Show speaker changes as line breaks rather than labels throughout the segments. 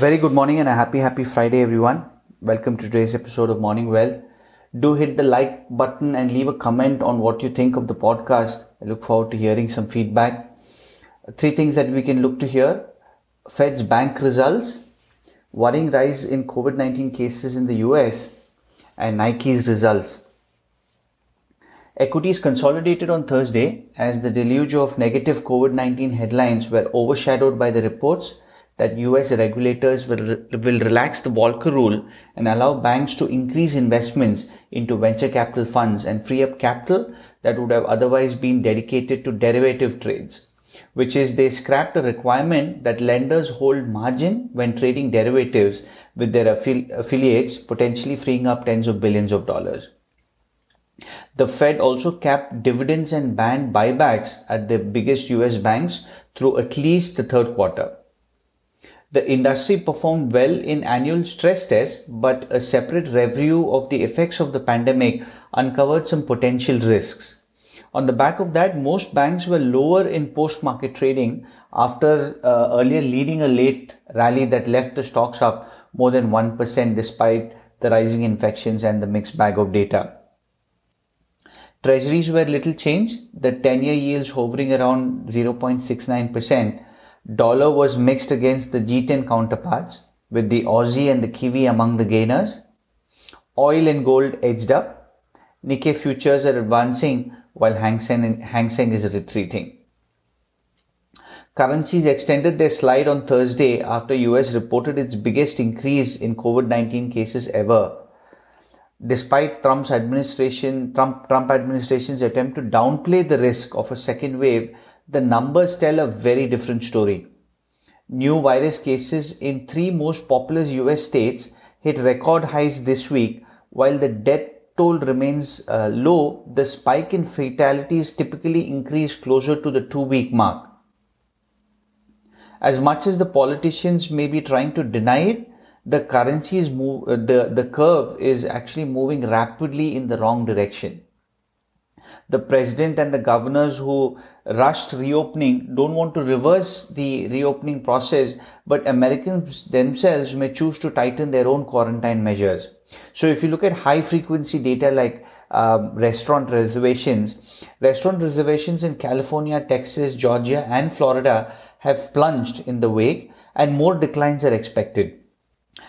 very good morning and a happy, happy Friday, everyone. Welcome to today's episode of Morning Wealth. Do hit the like button and leave a comment on what you think of the podcast. I look forward to hearing some feedback. Three things that we can look to here Fed's bank results, worrying rise in COVID 19 cases in the US, and Nike's results. Equities consolidated on Thursday as the deluge of negative COVID 19 headlines were overshadowed by the reports that US regulators will, will relax the Volcker rule and allow banks to increase investments into venture capital funds and free up capital that would have otherwise been dedicated to derivative trades, which is they scrapped a requirement that lenders hold margin when trading derivatives with their affi- affiliates, potentially freeing up tens of billions of dollars. The Fed also capped dividends and banned buybacks at the biggest US banks through at least the third quarter. The industry performed well in annual stress tests, but a separate review of the effects of the pandemic uncovered some potential risks. On the back of that, most banks were lower in post-market trading after uh, earlier leading a late rally that left the stocks up more than 1% despite the rising infections and the mixed bag of data. Treasuries were little changed, the 10 year yields hovering around 0.69%, Dollar was mixed against the G10 counterparts, with the Aussie and the Kiwi among the gainers. Oil and gold edged up. Nikkei futures are advancing while Hang Seng, Hang Seng is retreating. Currencies extended their slide on Thursday after US reported its biggest increase in COVID-19 cases ever. Despite Trump's administration, Trump, Trump administration's attempt to downplay the risk of a second wave, the numbers tell a very different story. New virus cases in three most populous US states hit record highs this week, while the death toll remains uh, low, the spike in fatalities typically increase closer to the two week mark. As much as the politicians may be trying to deny it, the currency is move, uh, the, the curve is actually moving rapidly in the wrong direction the president and the governors who rushed reopening don't want to reverse the reopening process, but Americans themselves may choose to tighten their own quarantine measures. So if you look at high frequency data like uh, restaurant reservations, restaurant reservations in California, Texas, Georgia, and Florida have plunged in the wake and more declines are expected.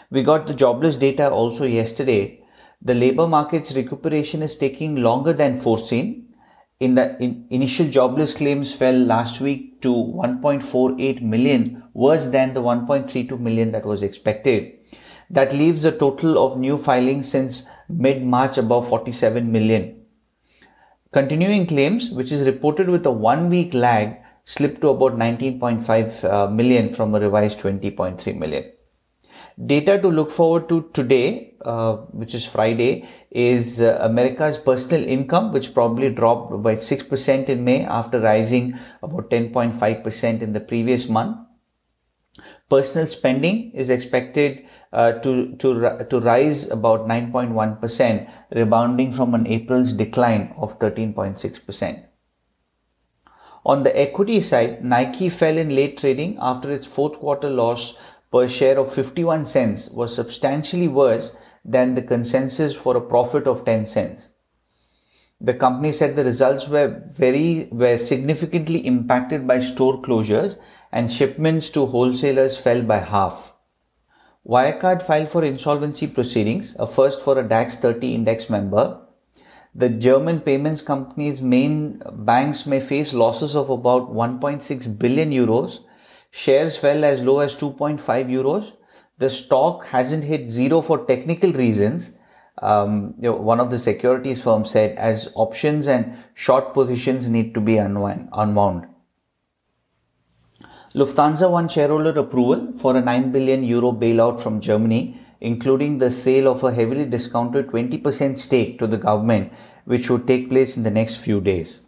We got the jobless data also yesterday the labor market's recuperation is taking longer than foreseen. In the in initial jobless claims fell last week to 1.48 million, worse than the 1.32 million that was expected. That leaves a total of new filings since mid-March above 47 million. Continuing claims, which is reported with a one-week lag, slipped to about 19.5 uh, million from a revised 20.3 million. Data to look forward to today, uh, which is Friday, is uh, America's personal income, which probably dropped by 6% in May after rising about 10.5% in the previous month. Personal spending is expected uh, to, to, to rise about 9.1%, rebounding from an April's decline of 13.6%. On the equity side, Nike fell in late trading after its fourth quarter loss per share of 51 cents was substantially worse than the consensus for a profit of 10 cents. The company said the results were very, were significantly impacted by store closures and shipments to wholesalers fell by half. Wirecard filed for insolvency proceedings, a first for a DAX 30 index member. The German payments company's main banks may face losses of about 1.6 billion euros Shares fell as low as 2.5 euros. The stock hasn't hit zero for technical reasons. Um, you know, one of the securities firms said as options and short positions need to be unwound. unwound. Lufthansa won shareholder approval for a 9 billion euro bailout from Germany, including the sale of a heavily discounted 20% stake to the government, which would take place in the next few days.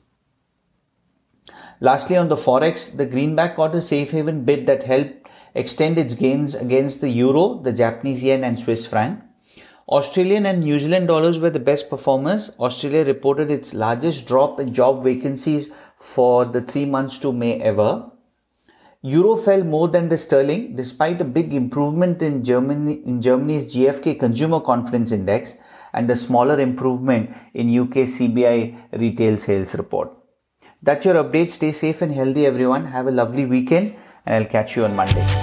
Lastly, on the forex, the greenback got a safe haven bid that helped extend its gains against the euro, the Japanese yen, and Swiss franc. Australian and New Zealand dollars were the best performers. Australia reported its largest drop in job vacancies for the three months to May ever. Euro fell more than the sterling despite a big improvement in Germany in Germany's GfK consumer confidence index and a smaller improvement in UK CBI retail sales report. That's your update. Stay safe and healthy everyone. Have a lovely weekend and I'll catch you on Monday.